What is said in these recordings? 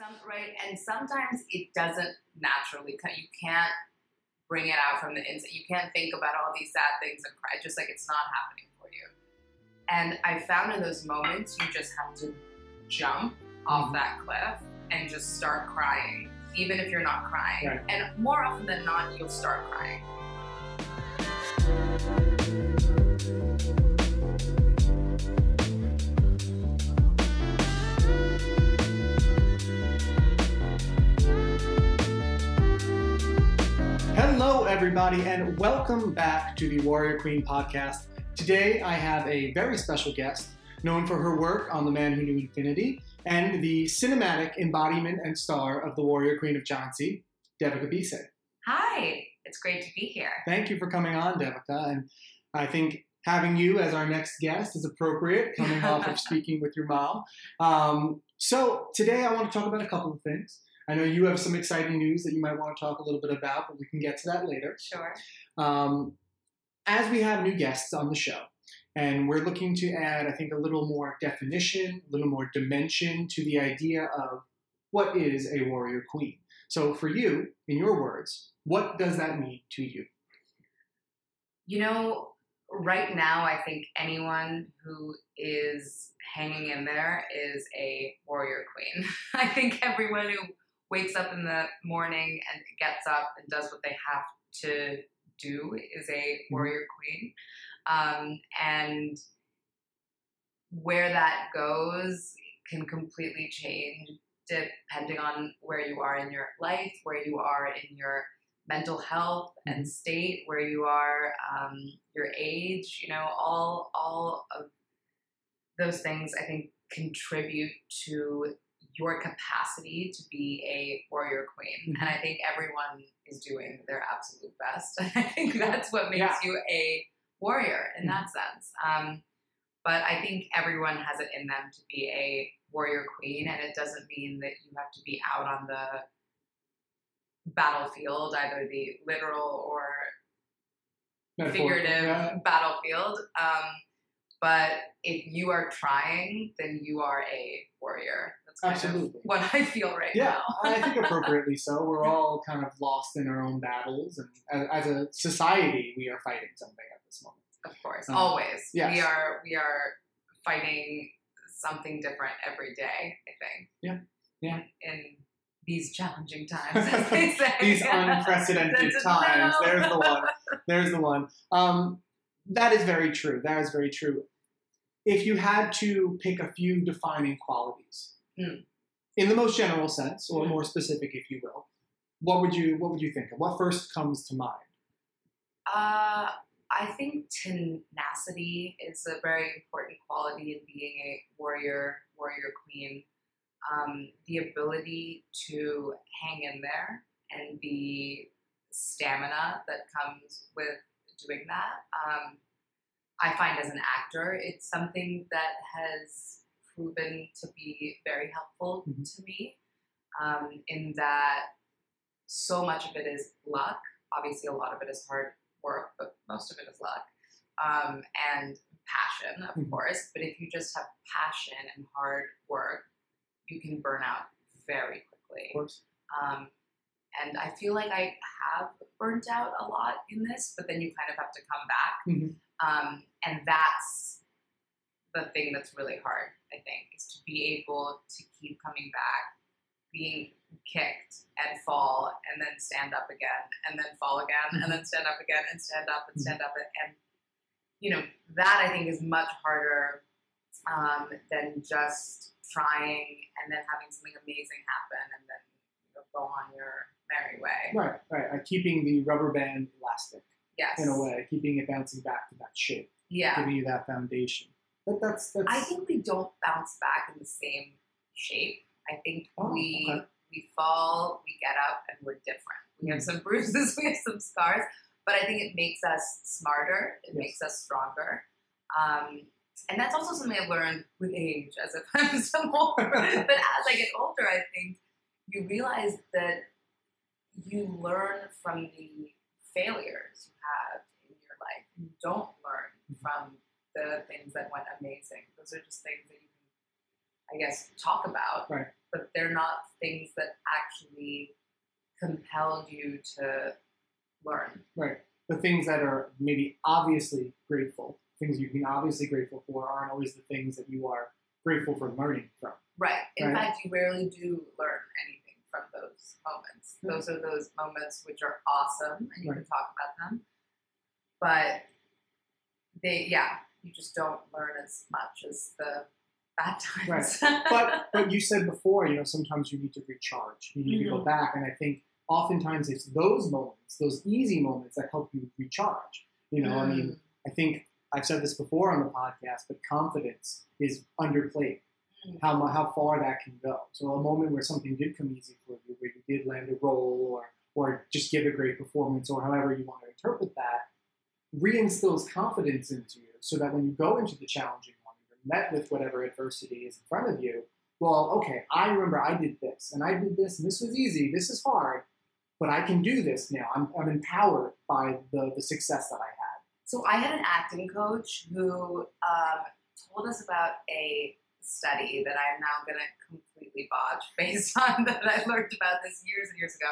Some right, and sometimes it doesn't naturally come. You can't bring it out from the inside. You can't think about all these sad things and cry. Just like it's not happening for you. And I found in those moments, you just have to jump off mm-hmm. that cliff and just start crying, even if you're not crying. Right. And more often than not, you'll start crying. Everybody, and welcome back to the Warrior Queen podcast. Today, I have a very special guest, known for her work on The Man Who Knew Infinity and the cinematic embodiment and star of the Warrior Queen of Jhansi, Devika Bhise. Hi, it's great to be here. Thank you for coming on, Devika, and I think having you as our next guest is appropriate, coming off of speaking with your mom. Um, so today, I want to talk about a couple of things. I know you have some exciting news that you might want to talk a little bit about, but we can get to that later. Sure. Um, as we have new guests on the show, and we're looking to add, I think, a little more definition, a little more dimension to the idea of what is a warrior queen. So, for you, in your words, what does that mean to you? You know, right now, I think anyone who is hanging in there is a warrior queen. I think everyone who wakes up in the morning and gets up and does what they have to do is a warrior queen. Um, and where that goes can completely change depending on where you are in your life, where you are in your mental health and state, where you are, um, your age, you know, all all of those things I think contribute to your capacity to be a warrior queen. Mhm. And I think everyone is doing their absolute best. I think that's what makes Yeah. you a warrior in Mhm. that sense. Um, but I think everyone has it in them to be a warrior queen, and it doesn't mean that you have to be out on the battlefield, either the literal or figurative yeah. battlefield. Um, but if you are trying, then you are a warrior. Kind Absolutely. of what I feel right Yeah, now. I think appropriately so. We're all kind of lost in our own battles, and as, as a society, we are fighting something at this moment. Of course, Um, always. yes. We are we are fighting something different every day. I think. Yeah. Yeah. In these challenging times, as they say. These unprecedented times. no. There's the one. There's the one. Um, that is very true. That is very true. If you had to pick a few defining qualities, Hmm. in the most general sense, or Hmm. more specific, if you will, what would you what would you think of? What first comes to mind? Uh, I think tenacity is a very important quality in being a warrior, warrior queen. Um, the ability to hang in there and the stamina that comes with doing that. Um, I find as an actor, it's something that has proven to be very helpful Mhm. to me um, in that so much of it is luck. Obviously, a lot of it is hard work, but most of it is luck um, and passion, of Mhm. course. But if you just have passion and hard work, you can burn out very quickly. Of course. Um, and I feel like I have burnt out a lot in this, but then you kind of have to come back. Mhm. Um, and that's the thing that's really hard, I think, is to be able to keep coming back, being kicked and fall, and then stand up again, and then fall again, and then stand up again, and stand up and stand up. And, you know, that I think is much harder um, than just trying and then having something amazing happen and then you know, go on your merry way. Right, right. Uh, keeping the rubber band elastic Yes. in a way, keeping it bouncing back to that shape, Yeah. giving you that foundation. But that's that's. I think we don't bounce back in the same shape. I think Oh, we okay. we fall, we get up, and we're different. We have some bruises, we have some scars, but I think it makes us smarter. It Yes. makes us stronger. Um, and that's also something I've learned with age, as if I'm some more. but as I get older, I think you realize that you learn from the failures you have in your life. You don't learn Mm-hmm. from the things that went amazing. Those are just things that you can I guess, talk about. Right. But they're not things that actually compelled you to learn. Right. The things that are maybe obviously grateful, things you can obviously grateful for, aren't always the things that you are grateful for learning from. Right. In Right. fact, you rarely do learn anything from those moments. Yeah. Those are those moments which are awesome, and you Right. can talk about them. But they, yeah, you just don't learn as much as the bad times. right. but but you said before, you know, sometimes you need to recharge. You need to go Mhm. back, and I think oftentimes it's those moments, those easy moments, that help you recharge. You know, I mean, I think I've said this before on the podcast, but confidence is underplayed. Mm. How how far that can go. So a moment where something did come easy for you, where you did land a role, or or just give a great performance, or however you want to interpret that, reinstills confidence into you, so that when you go into the challenging one, you're met with whatever adversity is in front of you. Well, okay, I remember I did this, and I did this, and this was easy. This is hard, but I can do this now. I'm, I'm empowered by the, the success that I had. So I had an acting coach who um, told us about a study that I'm now going to completely botch based on that I learned about this years and years ago.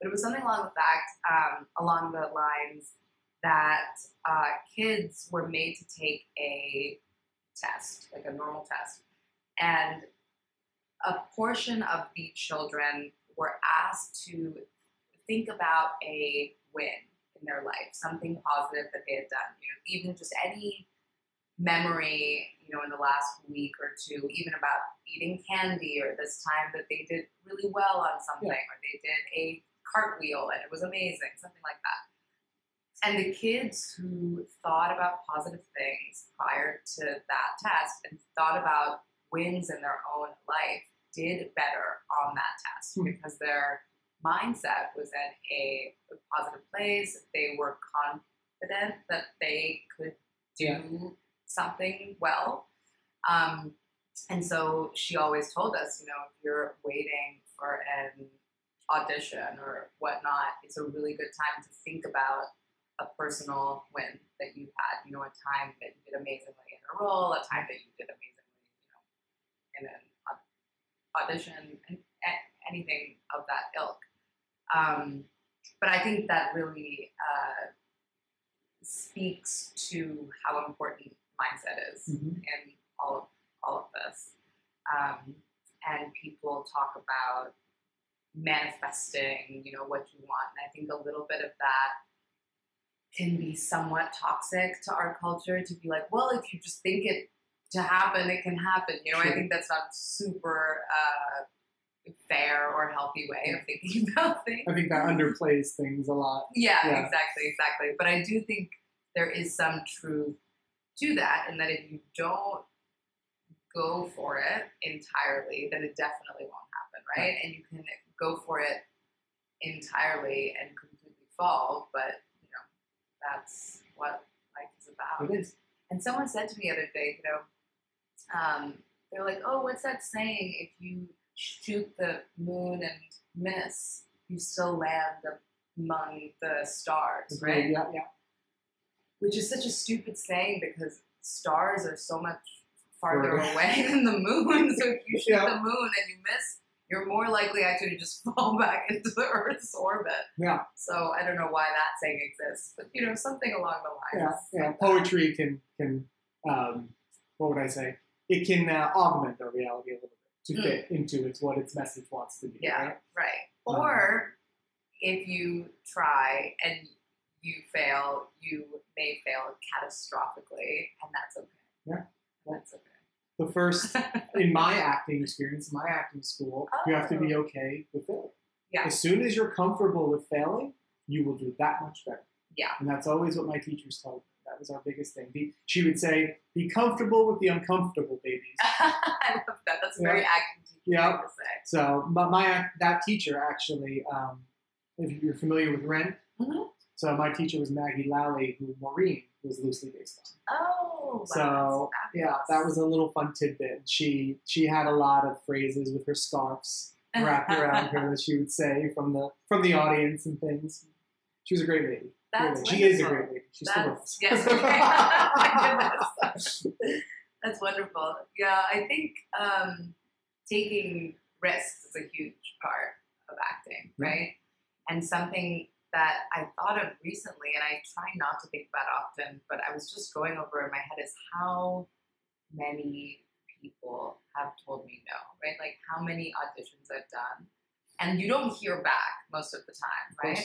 But it was something along the fact, um, along the lines that uh, kids were made to take a test, like a normal test, and a portion of the children were asked to think about a win in their life, something positive that they had done. You know, even just any memory, you know, in the last week or two, even about eating candy or this time that they did really well on something or they did a cartwheel and it was amazing, something like that. And the kids who thought about positive things prior to that test and thought about wins in their own life did better on that test Hmm. because their mindset was in a positive place. They were confident that they could do Yeah. something well. Um, and so she always told us, you know, if you're waiting for an audition or whatnot, it's a really good time to think about a personal win that you've had. You know, a time that you did amazingly in a role, a time that you did amazingly, you know, in an audition, and anything of that ilk. Um, but I think that really uh, speaks to how important mindset is Mhm. in all of all of this. Um, and people talk about manifesting, you know, what you want. And I think a little bit of that can be somewhat toxic to our culture to be like, well, if you just think it to happen, it can happen. You know, I think that's not super uh, fair or healthy way of thinking about things. I think that underplays things a lot. Yeah, Yeah. exactly, exactly. But I do think there is some truth to that, and that if you don't go for it entirely, then it definitely won't happen, right? And you can go for it entirely and completely fall, but that's what life is about. It is. And someone said to me the other day, you know, um, they're like, "Oh, what's that saying? If you shoot the moon and miss, you still land among the stars, right?" Yeah, yeah. Which is such a stupid saying because stars are so much farther away than the moon. So if you shoot Yeah. the moon and you miss, you're more likely actually to just fall back into the Earth's orbit. Yeah. So I don't know why that saying exists, but you know, something along the Yeah, lines. yeah. Poetry can can um, what would I say? It can uh, augment our reality a little bit to Mm. fit into its what its message wants to be. Yeah. Right? Right. Um, Or if you try and you fail, you may fail catastrophically, and that's okay. Yeah. That's okay. The first in my acting experience, in my acting school, you have to be okay with failing. Oh. Yeah. As soon as you're comfortable with failing, you will do that much better. Yeah. And that's always what my teachers told me. That was our biggest thing. Be, she would say, "Be comfortable with the uncomfortable, babies." I love that. That's a very acting teacher Yeah. to say. So my, my that teacher actually, um, if you're familiar with Rent, Mhm. so my teacher was Maggie Lally, who Maureen was loosely based on. Oh, So, wow, Yeah, that was a little fun tidbit. She she had a lot of phrases with her scarves wrapped around her that she would say from the from the audience and things. She was a great lady. Great That's lady. She is a great lady. She's still with That's, us. yes, okay. That's wonderful. Yeah, I think um, taking risks is a huge part of acting, right? And something that I thought of recently, and I try not to think about often, but I was just going over in my head is how many people have told me no, right? Like how many auditions I've done, and you don't hear back most of the time, right?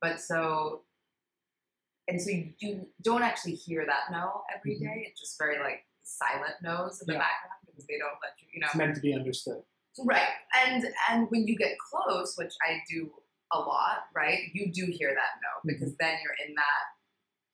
But so, and so you, don't actually hear that no every Mhm. day. It's just very like silent no's in the Yeah. background because they don't let you, you know. It's meant to be understood. Right. And and when you get close, which I do a lot, right? You do hear that no because then you're in that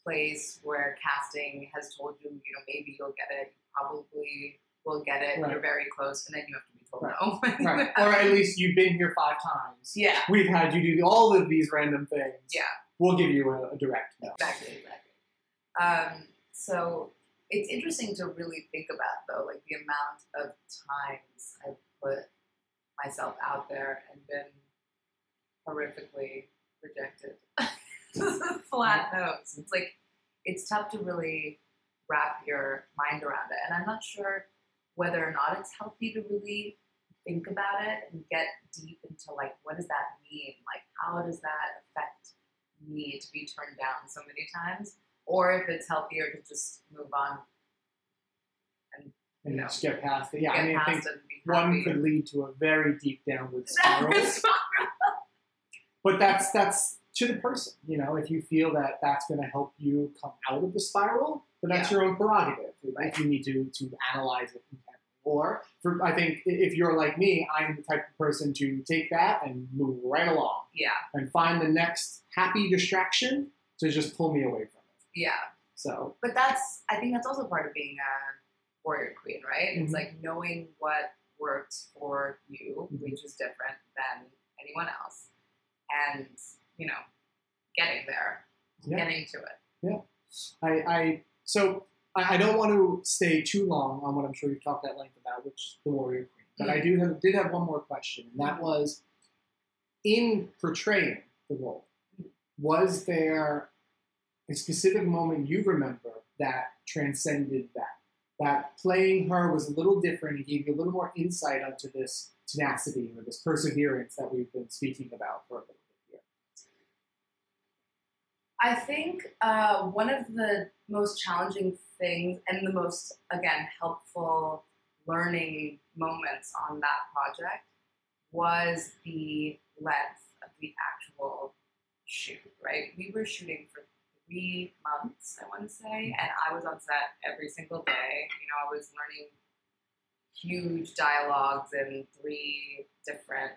place where casting has told you, you know, maybe you'll get it, you probably will get it, Right. you're very close, and then you have to be told Right. no. Right. or at least you've been here five times. yeah, We've had you do all of these random things. Yeah. We'll give you a, a direct no. exactly, exactly. Um, so it's interesting to really think about though, like the amount of times I've put myself out there and been horrifically rejected. Flat notes. It's like it's tough to really wrap your mind around it. And I'm not sure whether or not it's healthy to really think about it and get deep into like what does that mean? Like how does that affect me to be turned down so many times? Or if it's healthier to just move on, And No. just get past it. Yeah, I mean, I think it and be one could lead to a very deep downward spiral. But that's that's to the person. You know, if you feel that that's going to help you come out of the spiral, then that's your own prerogative. If you need to to analyze it. Or for, I think if you're like me, I'm the type of person to take that and move right along yeah, and find the next happy distraction to just pull me away from it. yeah. So But that's I think that's also part of being a warrior queen, right? Mhm. It's like knowing what works for you, Mhm. which is different than anyone else, and you know, getting there, Yeah. getting to it. I, I so I, I don't want to stay too long on what I'm sure you've talked at length about, which is the warrior queen. But I mm-hmm. do have did have one more question, and that was in portraying the role, was there a specific moment you remember that transcended that? That playing her was a little different and gave you a little more insight onto this tenacity or this perseverance that we've been speaking about for a little. I think uh, one of the most challenging things and the most, again, helpful learning moments on that project was the length of the actual shoot, right? We were shooting for three months, I want to say, and I was on set every single day. You know, I was learning huge dialogues in three different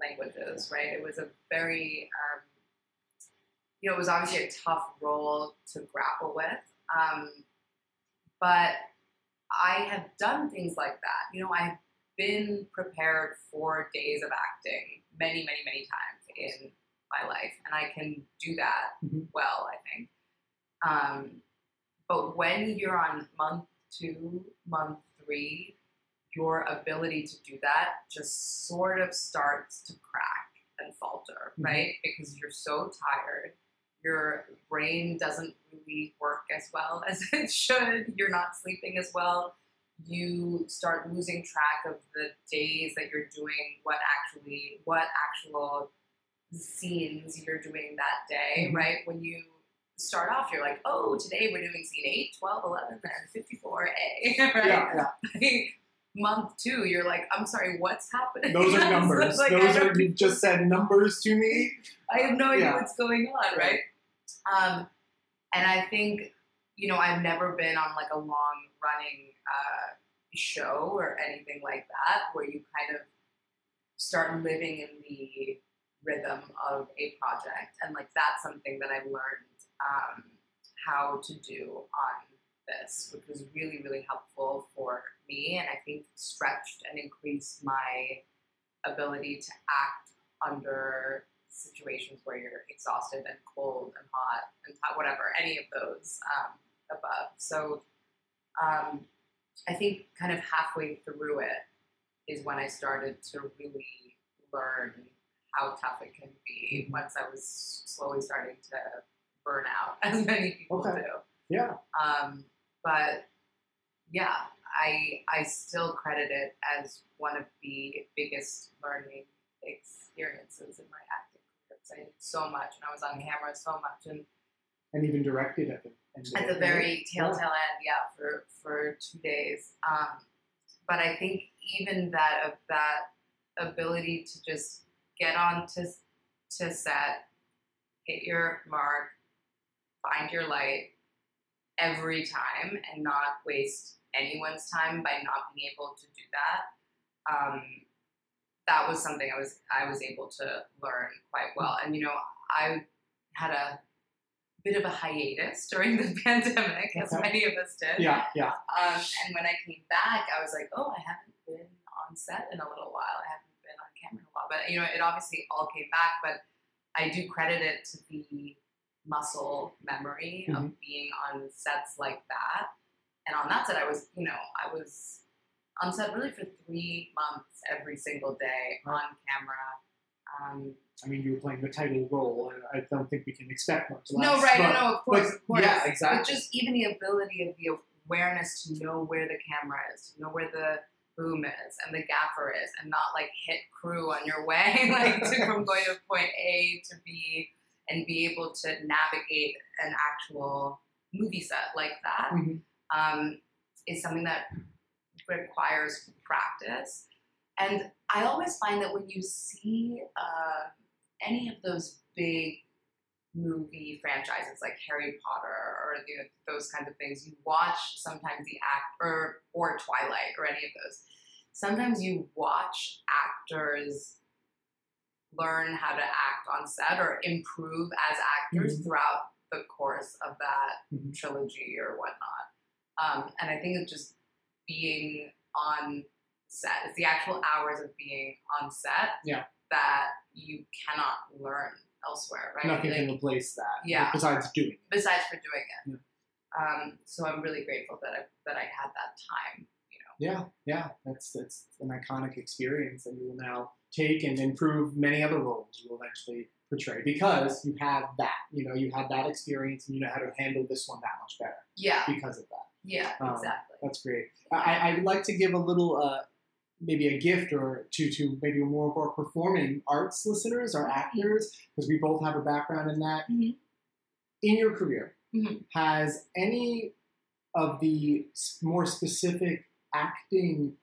languages, right? It was a very, um, you know, it was obviously a tough role to grapple with. Um, but I have done things like that. You know, I've been prepared for days of acting many, many, many times in my life, and I can do that Mhm. well, I think. Um, but when you're on month two, month three, your ability to do that just sort of starts to crack and falter, Mhm. right? Because you're so tired. Your brain doesn't really work as well as it should. You're not sleeping as well. You start losing track of the days that you're doing what actually, what actual scenes you're doing that day, Mhm. right? When you start off, you're like, oh, today we're doing scene 8, 12, 11, and 54A, right? Yeah, yeah. Month two, you're like, I'm sorry, what's happening? Those are numbers. like, Those are you just said numbers to me. I have no idea Yeah. what's going on, right? Um, and I think, you know, I've never been on like a long running uh, show or anything like that where you kind of start living in the rhythm of a project. And like that's something that I've learned um, how to do on this, which was really, really helpful for me. And I think stretched and increased my ability to act under situations where you're exhausted and cold and hot and hot, whatever, any of those um, above. So um, I think kind of halfway through it is when I started to really learn how tough it can be Mhm. once I was slowly starting to burn out, as many people Okay. do. Yeah. Um, but yeah, I I still credit it as one of the biggest learning experiences in my acting career. 'cause I did so much, and I was on camera so much, and And even directed at the end at the very tail tail end, yeah, for for two days. Um, but I think even that of that ability to just get on to to set, hit your mark, find your light every time, and not waste anyone's time by not being able to do that. Um, that was something I was I was able to learn quite well. And you know, I had a bit of a hiatus during the pandemic, as Okay. many of us did. Yeah, yeah. Um, and when I came back, I was like, oh, I haven't been on set in a little while. I haven't been on camera in a while. But, you know, it obviously all came back, but I do credit it to the muscle memory Mm-hmm. of being on sets like that. And on that set, I was, you know, I was on set really for three months every single day on camera. Um, I mean, you were playing the title role, and I don't think we can expect much less. no, right, but, no, no, of course, but- of course. yeah, exactly. But just even the ability of the awareness to know where the camera is, to know where the boom is and the gaffer is, and not like hit crew on your way, like to, from going to point A to B, and be able to navigate an actual movie set like that Mhm. um, is something that requires practice. And I always find that when you see uh, any of those big movie franchises like Harry Potter or you know, those kinds of things, you watch sometimes the act or or Twilight or any of those. Sometimes you watch actors learn how to act on set or improve as actors throughout the course of that Mhm. trilogy or whatnot. Um, and I think it just being on set. It's the actual hours of being on set Yeah. that you cannot learn elsewhere, right? Nothing Like, can replace that. Yeah. Besides doing it. besides for doing it. Um, so I'm really grateful that I that I had that time. You know. Yeah, yeah. That's that's an iconic experience that you will now take and improve many other roles you will eventually portray because you have that. You know, you had that experience and you know how to handle this one that much better Yeah. because of that. Yeah. Um, exactly. That's great. I, would like to give a little, uh, maybe a gift or to to maybe more of our performing arts listeners, our actors, because we both have a background in that. Mhm. In your career, Mhm. has any of the more specific acting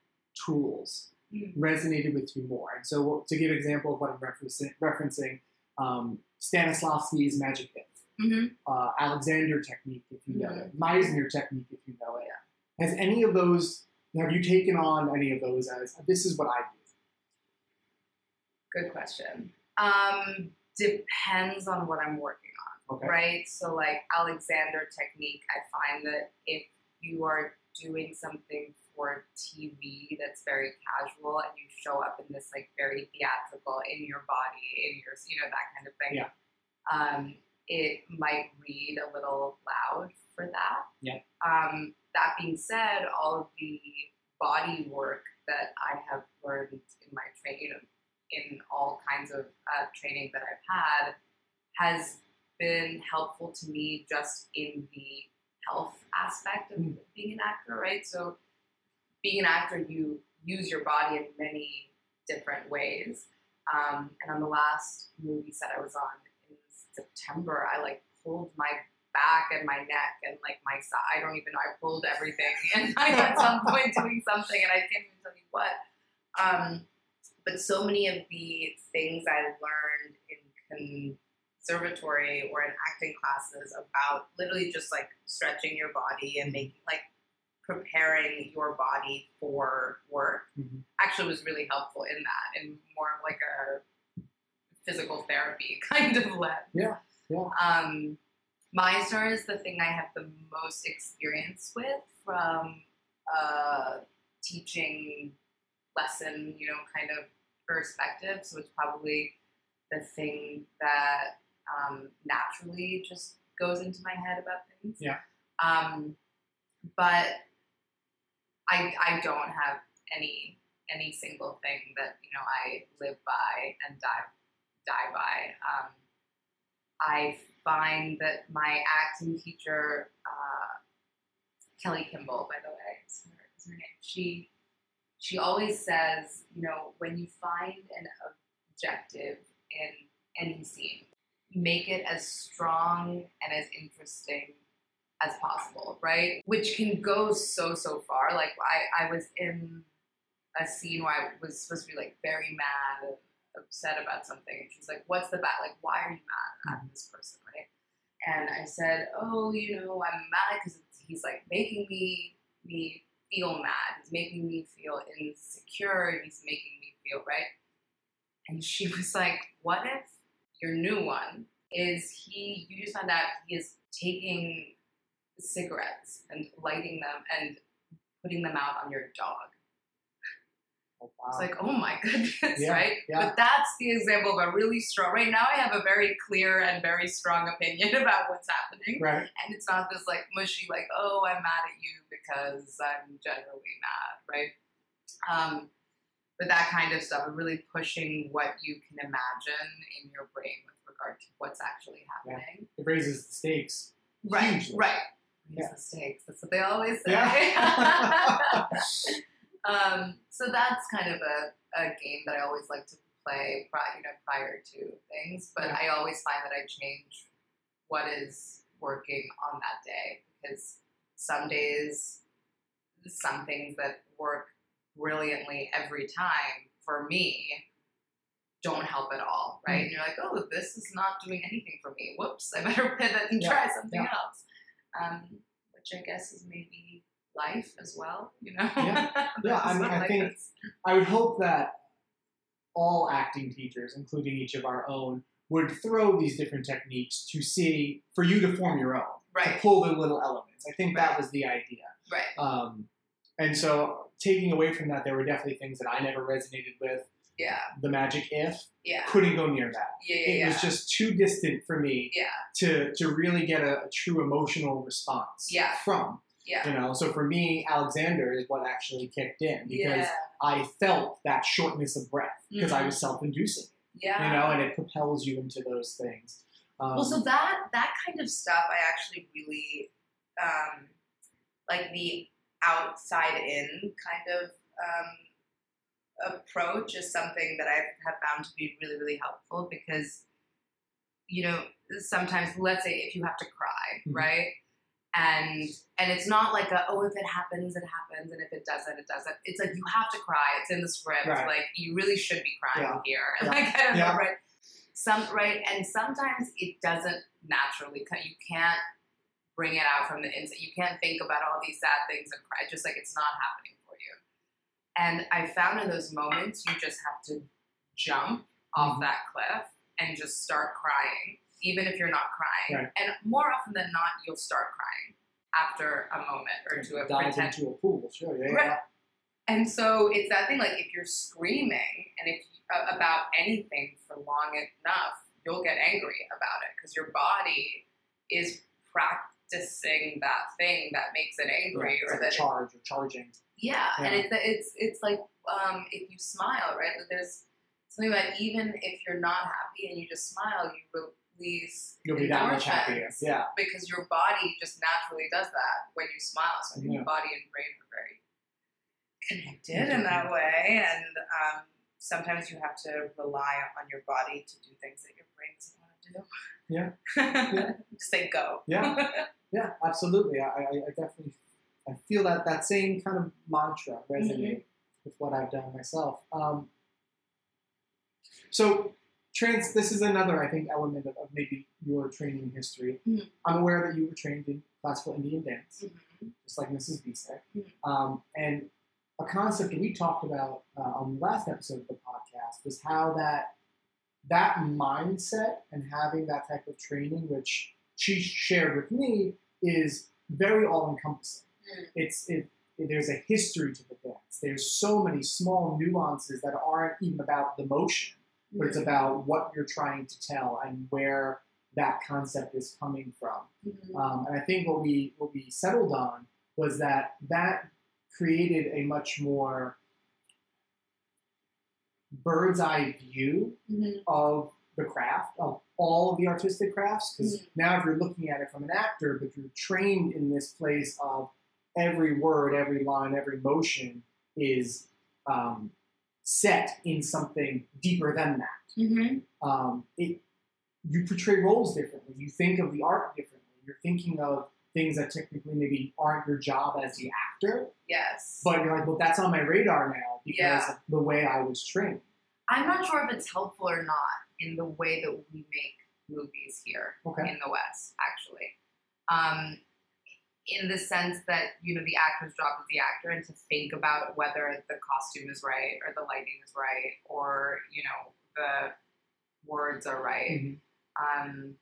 tools Mm. resonated with you more? And so, to give an example of what I'm referencing, referencing um, Stanislavski's magic if Mm-hmm. uh, Alexander technique, if you know Mhm. it, Meisner technique, if you know it. Has any of those, have you taken on any of those as this is what I do? Good question. Um, depends on what I'm working on. Okay. right? So, like Alexander technique, I find that if you are doing something for TV that's very casual and you show up in this like very theatrical in your body, in your, you know, that kind of thing, Yeah. um, it might read a little loud for that. Yeah. Um, that being said, all of the body work that I have learned in my training, in all kinds of uh, training that I've had, has been helpful to me just in the health aspect of Mm. being an actor, right? So, being an actor, you use your body in many different ways. Um, and on the last movie set I was on September, I like pulled my back and my neck and like my side. I don't even know. I pulled everything, and like at some point doing something, and I can't even tell you what. Um, but so many of the things I learned in conservatory or in acting classes about literally just like stretching your body and making like preparing your body for work Mhm. actually was really helpful in that and more of like a physical therapy kind of led. Yeah, yeah. Um, Meisner is the thing I have the most experience with from a teaching lesson, you know, kind of perspective. So it's probably the thing that um, naturally just goes into my head about things. Yeah. Um, but I I don't have any any single thing that you know I live by and die die by. Um, I find that my acting teacher, uh, Kelly Kimball, by the way, is her what's her name? She she always says, you know, when you find an objective in any scene, make it as strong and as interesting as possible, right? Which can go so so far. Like I I was in a scene where I was supposed to be like very mad, upset about something, and she's like, "What's the bat? Like, why are you mad at mm-hmm. this person?" Right? And I said, "Oh, you know, I'm mad because he's like making me me feel mad. He's making me feel insecure. He's making me feel right." And she was like, "What if your new one is he? You just found out he is taking cigarettes and lighting them and putting them out on your dog." Oh, It's like, oh my goodness, Yeah, right? yeah. But that's the example of a really strong. Right now, I have a very clear and very strong opinion about what's happening, right. and it's not this like mushy, like, oh, I'm mad at you because I'm generally mad, right? Um, but that kind of stuff, really pushing what you can imagine in your brain with regard to what's actually Yeah. happening. It raises the stakes. Right, Hugely. right. Yeah. The stakes. That's what they always say. Yeah. um, so that's kind of a, a game that I always like to play prior, you know, prior to things. But I always find that I change what is working on that day because some days, some things that work brilliantly every time for me don't help at all, right? And you're like, oh, this is not doing anything for me. Whoops, I better pivot and Yeah, try something yeah. else. Um, which I guess is maybe life as well, you know? Yeah. Yeah, I mean, I life think- is. I would hope that all acting teachers, including each of our own, would throw these different techniques to see for you to form your own, to Right, pull the little elements. I think that was the idea. right. Um, and so, taking away from that, there were definitely things that I never resonated with. Yeah, The magic if yeah, couldn't go near that. yeah, yeah. It yeah. was just too distant for me Yeah. to to really get a, a true emotional response Yeah. from. Yeah. You know, so for me, Alexander is what actually kicked in because yeah. I felt that shortness of breath because I Mhm. was self-inducing, yeah. you know, and it propels you into those things. Um, Well, so that that kind of stuff, I actually really um, like the outside in kind of um, approach is something that I have found to be really really helpful because you know sometimes let's say if you have to cry Mhm. right and and it's not like a oh if it happens it happens and if it doesn't it doesn't. It's like you have to cry. It's in the script. Right. like you really should be crying here. Yeah. like I don't Yeah. know right? Some right and sometimes it doesn't naturally come you can't bring it out from the inside. You can't think about all these sad things and cry. Just like it's not happening for you. And i found in those moments you just have to jump off Mhm. that cliff and just start crying even if you're not crying Right. and more often than not you'll start crying after a moment or two of dive pretend into a pool, sure, yeah, Right. yeah. and so it's that thing like if you're screaming and if uh, about anything for long enough, you'll get angry about it because your body is practicing that thing that makes it angry Right, it's or like that charge or charging. yeah, and it's it's it's like um, if you smile, right? There's something about even if you're not happy and you just smile, you release You'll be that much happier. Yeah, because your body just naturally does that when you smile. So I think Yeah. body and brain are very connected in that way, and um, sometimes you have to rely on your body to do things that your brain doesn't want to do. Yeah. Yeah. Just say go. Yeah. yeah, absolutely. I, I, I definitely I feel that that same kind of mantra resonate with what I've done myself. Um, so, trans. This is another, I think, element of, of maybe your training history. Mhm. I'm aware that you were trained in classical Indian dance, Mhm. just like Mrs. Bhise. Mhm. Um, and a concept that we talked about uh, on the last episode of the podcast was how that that mindset and having that type of training, which she shared with me, is very all encompassing. Mm. It's it, there's a history to the dance. There's so many small nuances that aren't even about the motion, but it's about what you're trying to tell and where that concept is coming from. Mhm. Um, and I think what we what we settled on was that that created a much more bird's eye view Mhm. of the craft of all of the artistic crafts because Mhm. now if you're looking at it from an actor but you're trained in this place of every word, every line, every motion is um, set in something deeper than that. Mm-hmm. Um, it, you portray roles differently. You think of the art differently. You're thinking of things that technically maybe aren't your job as the actor, Yes. but you're like, well, that's on my radar now because Yeah. of the way I was trained. I'm not sure if it's helpful or not in the way that we make movies here Okay. in the West, actually. Um, in the sense that, you know, the actor's job is the actor and to think about whether the costume is right or the lighting is right or, you know, the words are right. Mhm. Um,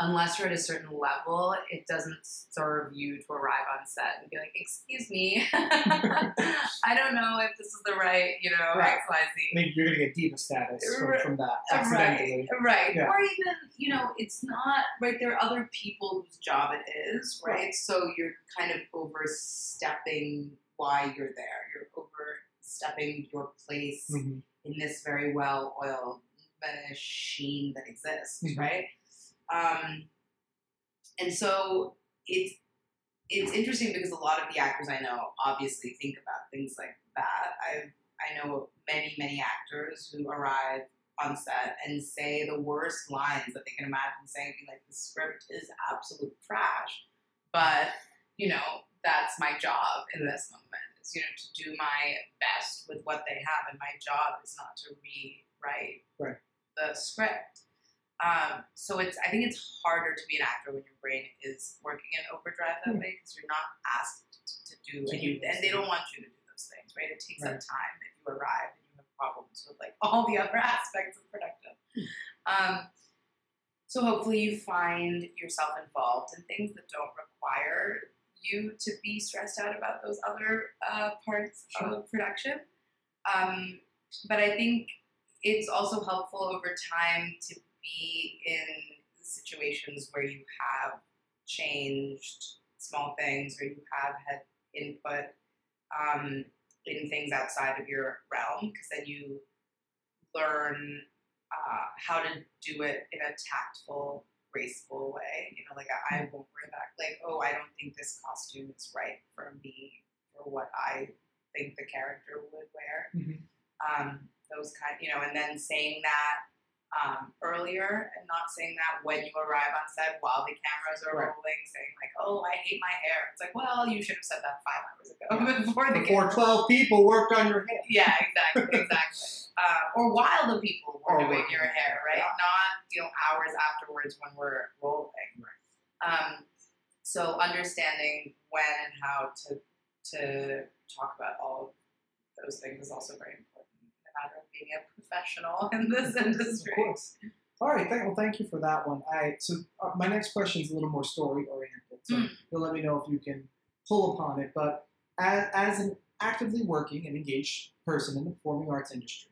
unless you're at a certain level, it doesn't serve you to arrive on set and be like, excuse me, I don't know if this is the right, you know, Right. X, Y, I Z. think you're going to get diva status from, from that accidentally. Right, right. Yeah. Or even, you know, it's not right. There are other people whose job it is, right? Right. So you're kind of overstepping why you're there. You're overstepping your place Mhm. in this very well-oiled machine that exists, Mhm. right? Um, and so it's it's interesting because a lot of the actors I know obviously think about things like that. I I know many many actors who arrive on set and say the worst lines that they can imagine saying, like the script is absolute trash, but you know that's my job in this moment is you know to do my best with what they have, and my job is not to rewrite Right. the script. Um, so it's I think it's harder to be an actor when your brain is working in overdrive that Hmm. way because you're not asked to, to do To and, do you, and they don't want you to do those things, right? It takes Right. up time if you arrive and you have problems with like all the other aspects of production. Um, so hopefully you find yourself involved in things that don't require you to be stressed out about those other uh, parts Sure. of production. Um, but I think it's also helpful over time to be in situations where you have changed small things or you have had input um, in things outside of your realm because then you learn uh, how to do it in a tactful, graceful way. You know, like I, I won't wear that. Like, oh, I don't think this costume is right for me for what I think the character would wear. Mhm. Um, those kind, you know, and then saying that um, earlier and not saying that when you arrive on set while the cameras are Right. rolling, saying like, "Oh, I hate my hair." It's like, well, you should have said that five hours ago before the Before camera. 12 people worked on your hair. Yeah, exactly, exactly. uh, or while the people were Or doing your hair, right? yeah. Not you know hours afterwards when we're rolling. Um, so understanding when and how to to talk about all of those things is also very important matter of being a professional in this industry. Of course. All right. Thank, well, thank you for that one. I so uh, my next question is a little more story oriented. So Mm. you'll let me know if you can pull upon it. But as, as an actively working and engaged person in the performing arts industry,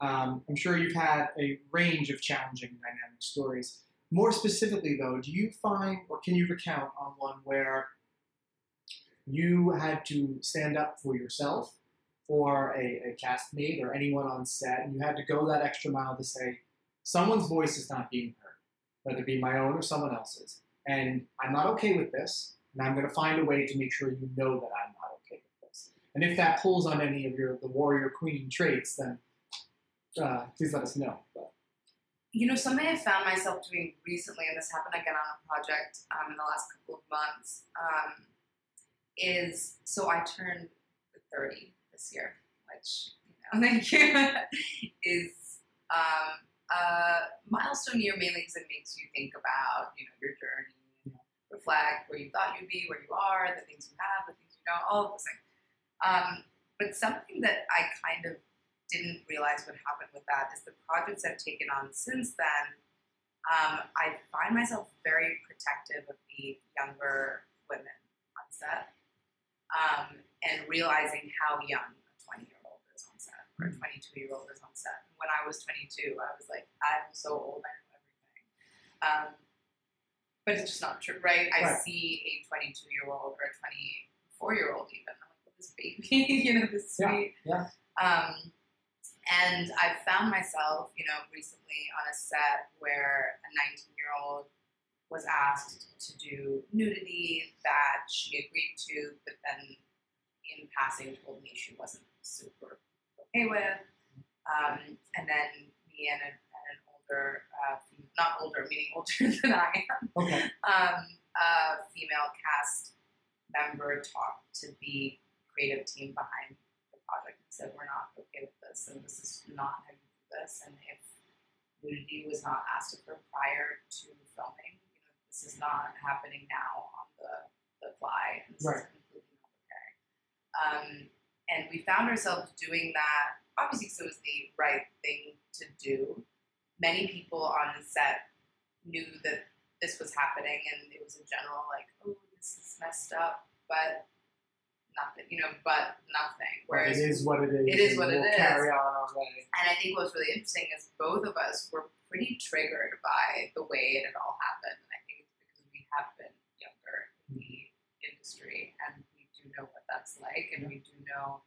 um, I'm sure you've had a range of challenging dynamic stories. More specifically, though, do you find or can you recount on one where you had to stand up for yourself or a, a castmate or anyone on set, and you had to go that extra mile to say, someone's voice is not being heard, whether it be my own or someone else's. And I'm not okay with this, and I'm going to find a way to make sure you know that I'm not okay with this. And if that pulls on any of your the warrior queen traits, then uh, please let us know. But, You know, something I found myself doing recently, and this happened again on a project um, in the last couple of months, um, is so I turned 30 this year, which, you know, thank you, is um, a milestone year mainly because it makes you think about, you know, your journey, reflect where you thought you'd be, where you are, the things you have, the things you don't, all of those things. Um, but something that I kind of didn't realize would happen with that is the projects I've taken on since then. Um, I find myself very protective of the younger women on set, um, and realizing how young a 20 year old is on set or a 22 year old is on set. When I was 22, I was like, I'm so old, I know everything. Um, but it's just not true, right? I Right. see a 22 year old or a 24 year old even. I'm like, this baby, you know, this Yeah, sweet. yeah. Um, and I found myself, you know, recently on a set where a 19 year old was asked to do nudity that she agreed to, but then in passing told me she wasn't super okay with. Um, and then me and, a, and an older, uh, not older, meaning older than I am, Okay. um, a female cast member talked to the creative team behind the project and said, "We're not okay with this, and this is not how you do this. And if nudity was not asked of her prior to filming, you know, this is not happening now on the the fly. This Right. is completely not okay." Um, and we found ourselves doing that obviously because it was the right thing to do. Many people on the set knew that this was happening, and it was a general like, "Oh, this is messed up," but nothing, you know, but nothing. Whereas, it is what it is. It is what it we'll is. Carry on our way. and I think what's really interesting is both of us were pretty triggered by the way it had all happened, and I think it's because we have been younger in the industry, and we do know what that's like, and we do know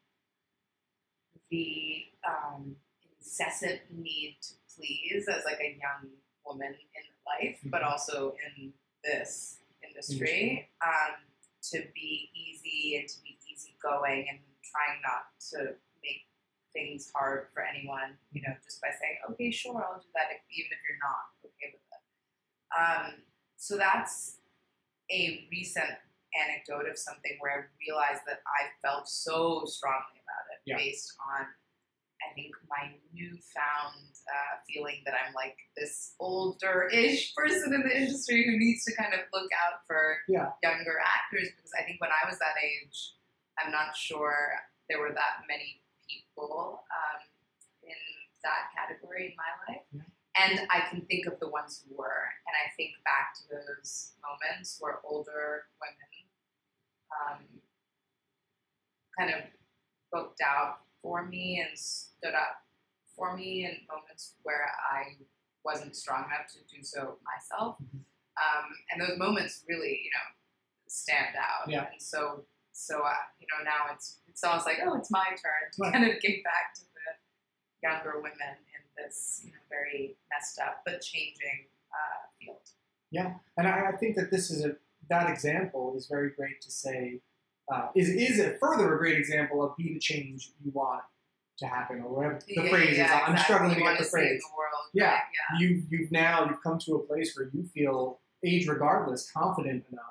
the um, incessant need to please as like a young woman in life, but Mhm. also in this industry, um, to be easy and to be easygoing and trying not to make things hard for anyone, you know, just by saying, okay, sure, I'll do that, if, even if you're not okay with it. Um, so that's a recent anecdote of something where I realized that I felt so strongly about it Yeah. based on, I think, my newfound uh, feeling that I'm like this older-ish person in the industry who needs to kind of look out for Yeah. younger actors because I think when I was that age, I'm not sure there were that many people um, in that category in my life. Yeah. And I can think of the ones who were. And I think back to those moments where older women um, kind of booked out for me and stood up for me in moments where I wasn't strong enough to do so myself. Mhm. Um, and those moments really, you know, stand out. Yeah. And so, so uh, you know, now it's it's almost like, oh, it's my turn to Right. kind of give back to the younger women this, you know, very messed up but changing uh, field. Yeah, and I, I think that this is a that example is very great to say uh, is is a further a great example of be the change you want to happen or whatever the Yeah, phrase yeah, is. I'm struggling to get the phrase. the world. Yeah. right? yeah, You you've now you've come to a place where you feel age regardless confident enough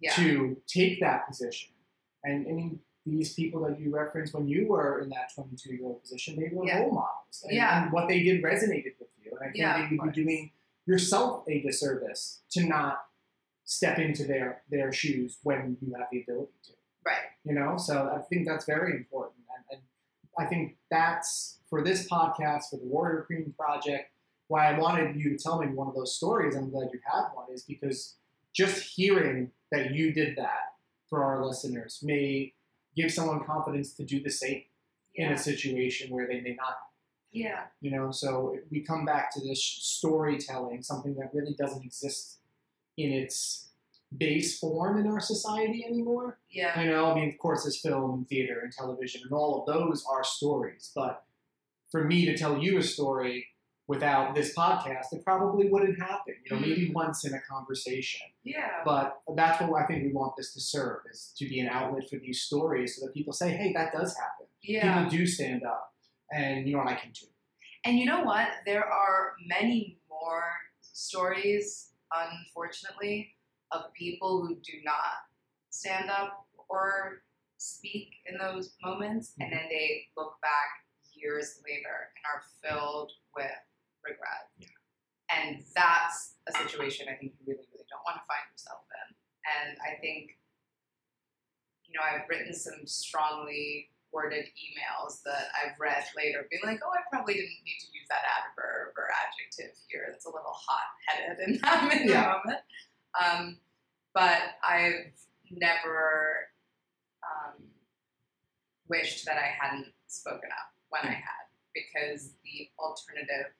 yeah, to take that position. And I mean, these people that you referenced when you were in that 22 year old position, they were Yeah. role models. And, Yeah. and what they did resonated with you. And I think Yeah, you would be doing yourself a disservice to not step into their, their shoes when you have the ability to. right. You know, so I think that's very important. And, and I think that's for this podcast, for the Warrior Queen Project, why I wanted you to tell me one of those stories. I'm glad you had one, is because just hearing that you did that for our listeners may give someone confidence to do the same in a situation where they may not. yeah, You know, so we come back to this storytelling, something that really doesn't exist in its base form in our society anymore. yeah, I know, I mean, of course, there's film and theater and television, and all of those are stories. But for me to tell you a story without this podcast, it probably wouldn't happen. You know, mm-hmm. maybe once in a conversation. yeah. But that's what I think we want this to serve: is to be an outlet for these stories, so that people say, "Hey, that does happen. yeah. People do stand up, and you know, what, I can too." And you know what? There are many more stories, unfortunately, of people who do not stand up or speak in those moments, and mm-hmm. then they look back years later and are filled with regret. And that's a situation I think you really, really don't want to find yourself in. And I think, you know, I've written some strongly worded emails that I've read later, being like, oh, I probably didn't need to use that adverb or adjective here. That's a little hot headed in that Yeah. moment. Um, but I've never um, wished that I hadn't spoken up when I had, because the alternative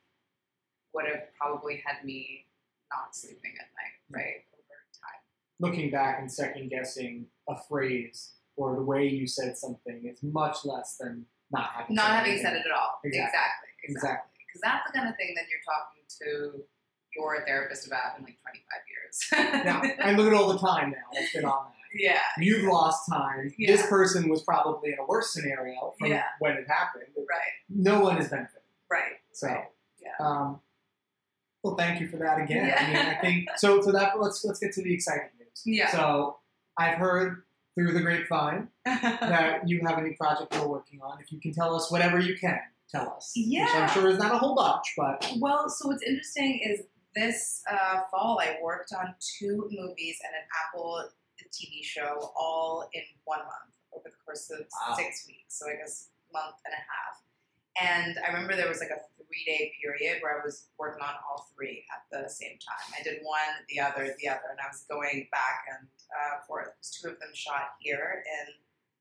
would have probably had me not sleeping at night, right? Over time. Looking back and second guessing a phrase or the way you said something is much less than not having Not said having anything. said it at all. Exactly. Exactly. Exactly. Because that's the kind of thing that you're talking to your therapist about in like 25 years. Now, I look at all the time now that's been on that. Yeah. You've lost time. Yeah. This person was probably in a worse scenario from Yeah. when it happened. Right. No one is benefiting. Right. So, Right. Yeah. um, well, thank you for that again. I mean, I think so. So that let's let's get to the exciting news. Yeah. So I've heard through the grapevine that you have a new project you're working on. If you can tell us whatever you can, tell us. Which Yeah. I'm sure is not a whole bunch, but Well, so what's interesting is this uh, fall I worked on two movies and an Apple TV show all in one month over the course of Wow. six weeks. So I guess month and a half. And I remember there was like a three day period where I was working on all three at the same time. I did one, the other, the other, and I was going back and uh, forth. Two of them shot here in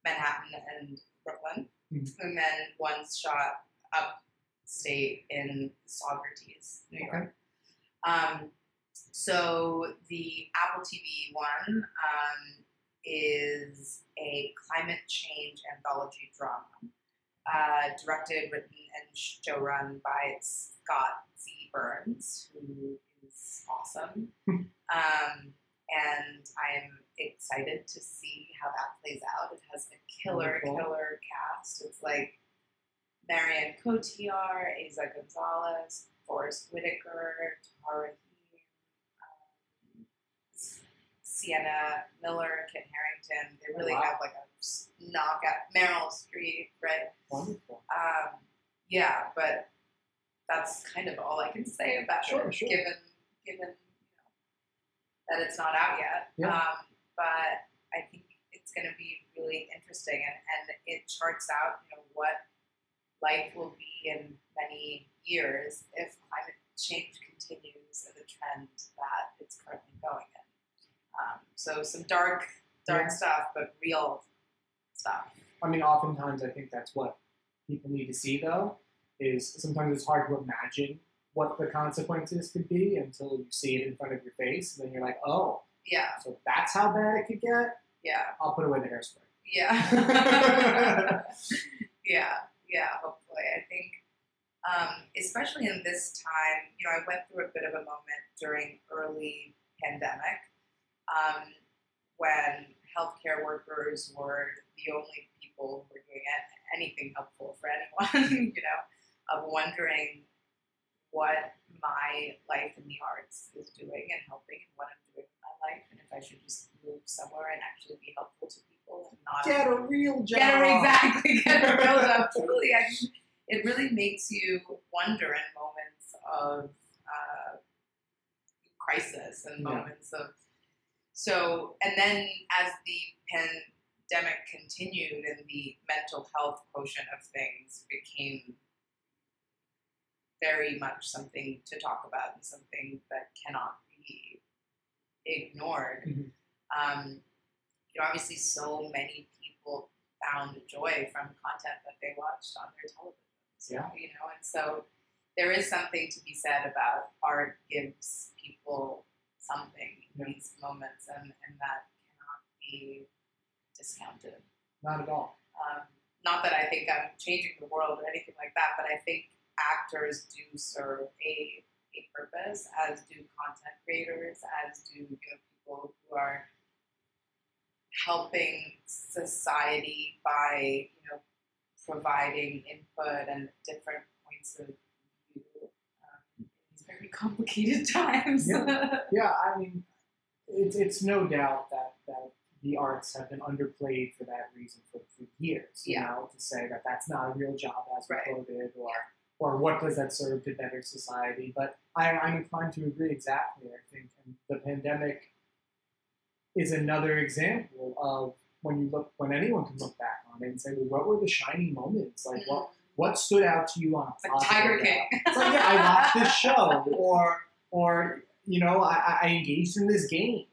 Manhattan and Brooklyn, Mhm. and then one shot upstate in Saugerties, New York. Um, so the Apple TV one um, is a climate change anthology drama, uh, directed, written, and showrun by Scott Z. Burns, who is awesome. um, and I'm excited to see how that plays out. It has a killer, Wonderful. killer cast. It's like Marion Cotillard, Eiza González, Forest Whitaker, Tahar Rahim, um, Sienna Miller, Kit Harington. They really Wow. have like a knockout. Meryl Streep, right? wonderful. Um, yeah, but that's kind of all I can say about Sure, it, sure. given given you know, that it's not out yet. Yeah. Um, but I think it's going to be really interesting, and, and it charts out you know what life will be in many years if climate change continues in the trend that it's currently going in. Um, so some dark, dark Yeah. stuff, but real stuff. I mean, oftentimes I think that's what people need to see, though, is sometimes it's hard to imagine what the consequences could be until you see it in front of your face, and then you're like, oh, Yeah, so that's how bad it could get. yeah. I'll put away the hairspray. Yeah. yeah, yeah, hopefully. I think, um, especially in this time, you know, I went through a bit of a moment during early pandemic um, when healthcare workers were the only people who were doing anything helpful for anyone, you know, of wondering what my life in the arts is doing and helping and what I'm doing with my life and if I should just move somewhere and actually be helpful to people and not Get a real job. Get her exactly. Get her real job. Totally. I mean, it really makes you wonder in moments of uh, crisis and Yeah. moments of so. And then as the pandemic continued and the mental health quotient of things became very much something to talk about and something that cannot be ignored. Mhm. Um, you know, obviously, so many people found joy from content that they watched on their televisions. Yeah. You know, and so there is something to be said about art gives people something in Yeah. these moments, and, and that cannot be discounted. Not at all. Um, not that I think I'm changing the world or anything like that, but I think actors do serve a, a purpose, as do content creators, as do you know people who are helping society by you know providing input and different points of view um, in these very complicated times. Yeah, I mean, it's, it's no doubt that, that the arts have been underplayed for that reason for, for years. You Yeah. know, to say that that's not a real job as Right. quoted, or or what does that serve to better society. But I, I'm inclined to agree exactly. I think and the pandemic is another example of when you look when anyone can look back on it and say, well, what were the shining moments? Like mm-hmm. what what stood out to you on Like Tiger King. It's like, yeah, I watched this show, or or you know, I, I engaged in this game.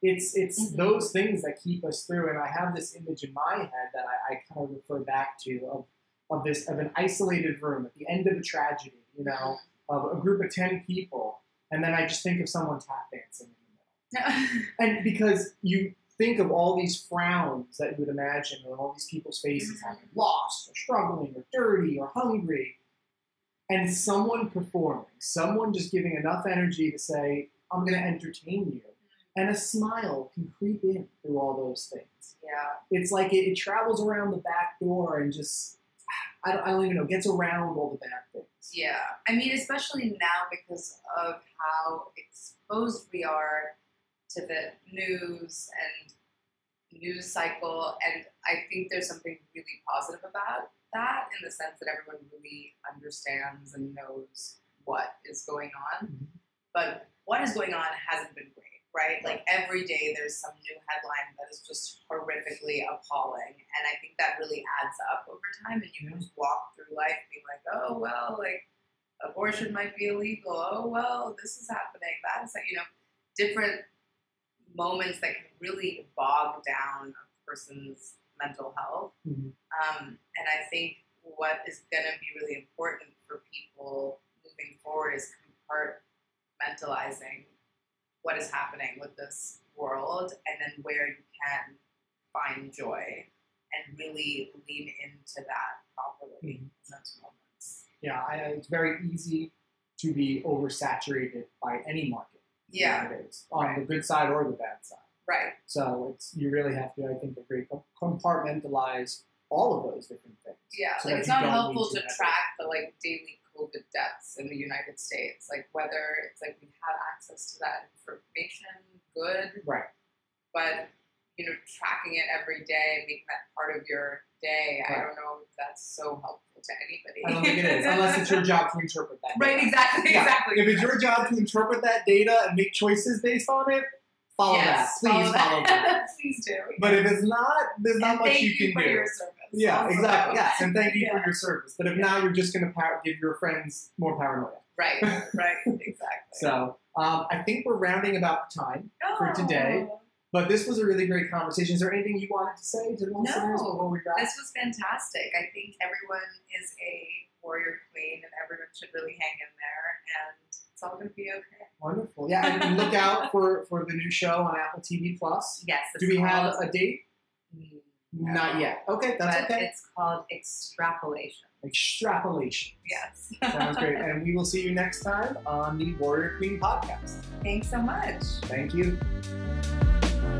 It's it's Mhm. those things that keep us through. And I have this image in my head that I, I kind of refer back to of of this of an isolated room at the end of a tragedy, you know, of a group of ten people, and then I just think of someone tap dancing in the middle. And because you think of all these frowns that you would imagine on all these people's faces having lost or struggling or dirty or hungry. and someone performing, someone just giving enough energy to say, I'm going to entertain you. And a smile can creep in through all those things. Yeah. It's like it, it travels around the back door and just, I don't, I don't even know, gets around all the bad things. Yeah. I mean, especially now because of how exposed we are to the news and news cycle. And I think there's something really positive about that in the sense that everyone really understands and knows what is going on. Mhm. But what is going on hasn't been great, right? Like every day there's some new headline that is just horrifically appalling. And I think that really adds up over time. And you can just walk through life being like, oh, well, like abortion might be illegal. Oh, well, this is happening. That is, you know, different moments that can really bog down a person's mental health. Mhm. Um, and I think what is going to be really important for people moving forward is compartmentalizing what is happening with this world and then where you can find joy and really lean into that properly in those moments. Yeah, I, it's very easy to be oversaturated by any market Yeah, nowadays, on Right. the good side or the bad side. right. So it's you really have to, I think, agree, compartmentalize all of those different things. Yeah, so like it's not helpful to have- track the like daily COVID deaths in the United States. Like whether it's like we have access to that information, good, Right. but you know, tracking it every day and making that part of your day, I don't know if that's so helpful to anybody. I don't think it is, unless it's your job to interpret that. right, exactly, Yeah. exactly. If it's your job to interpret that data and make choices based on it, follow yes, that. Please follow, that. Please do. But if it's not, there's not and much thank you can for do. your service. Yeah, also. exactly. Yes, and thank you for your service. But if now you're just going to give your friends more paranoia. Right, right, exactly. So um, I think we're rounding about the time. for today. But this was a really great conversation. Is there anything you wanted to say to the listeners No. before we wrap? This was fantastic. I think everyone is a warrior queen, and everyone should really hang in there, and it's all going to be okay. Wonderful. Yeah, and, look out for, for the new show on Apple TV Plus. Yes. Do we have a date? Mm, Not yet. Okay, that's but okay. it's called extrapolation. Extrapolation. Yes. Sounds great. And we will see you next time on the Warrior Queen podcast. Thanks so much. Thank you.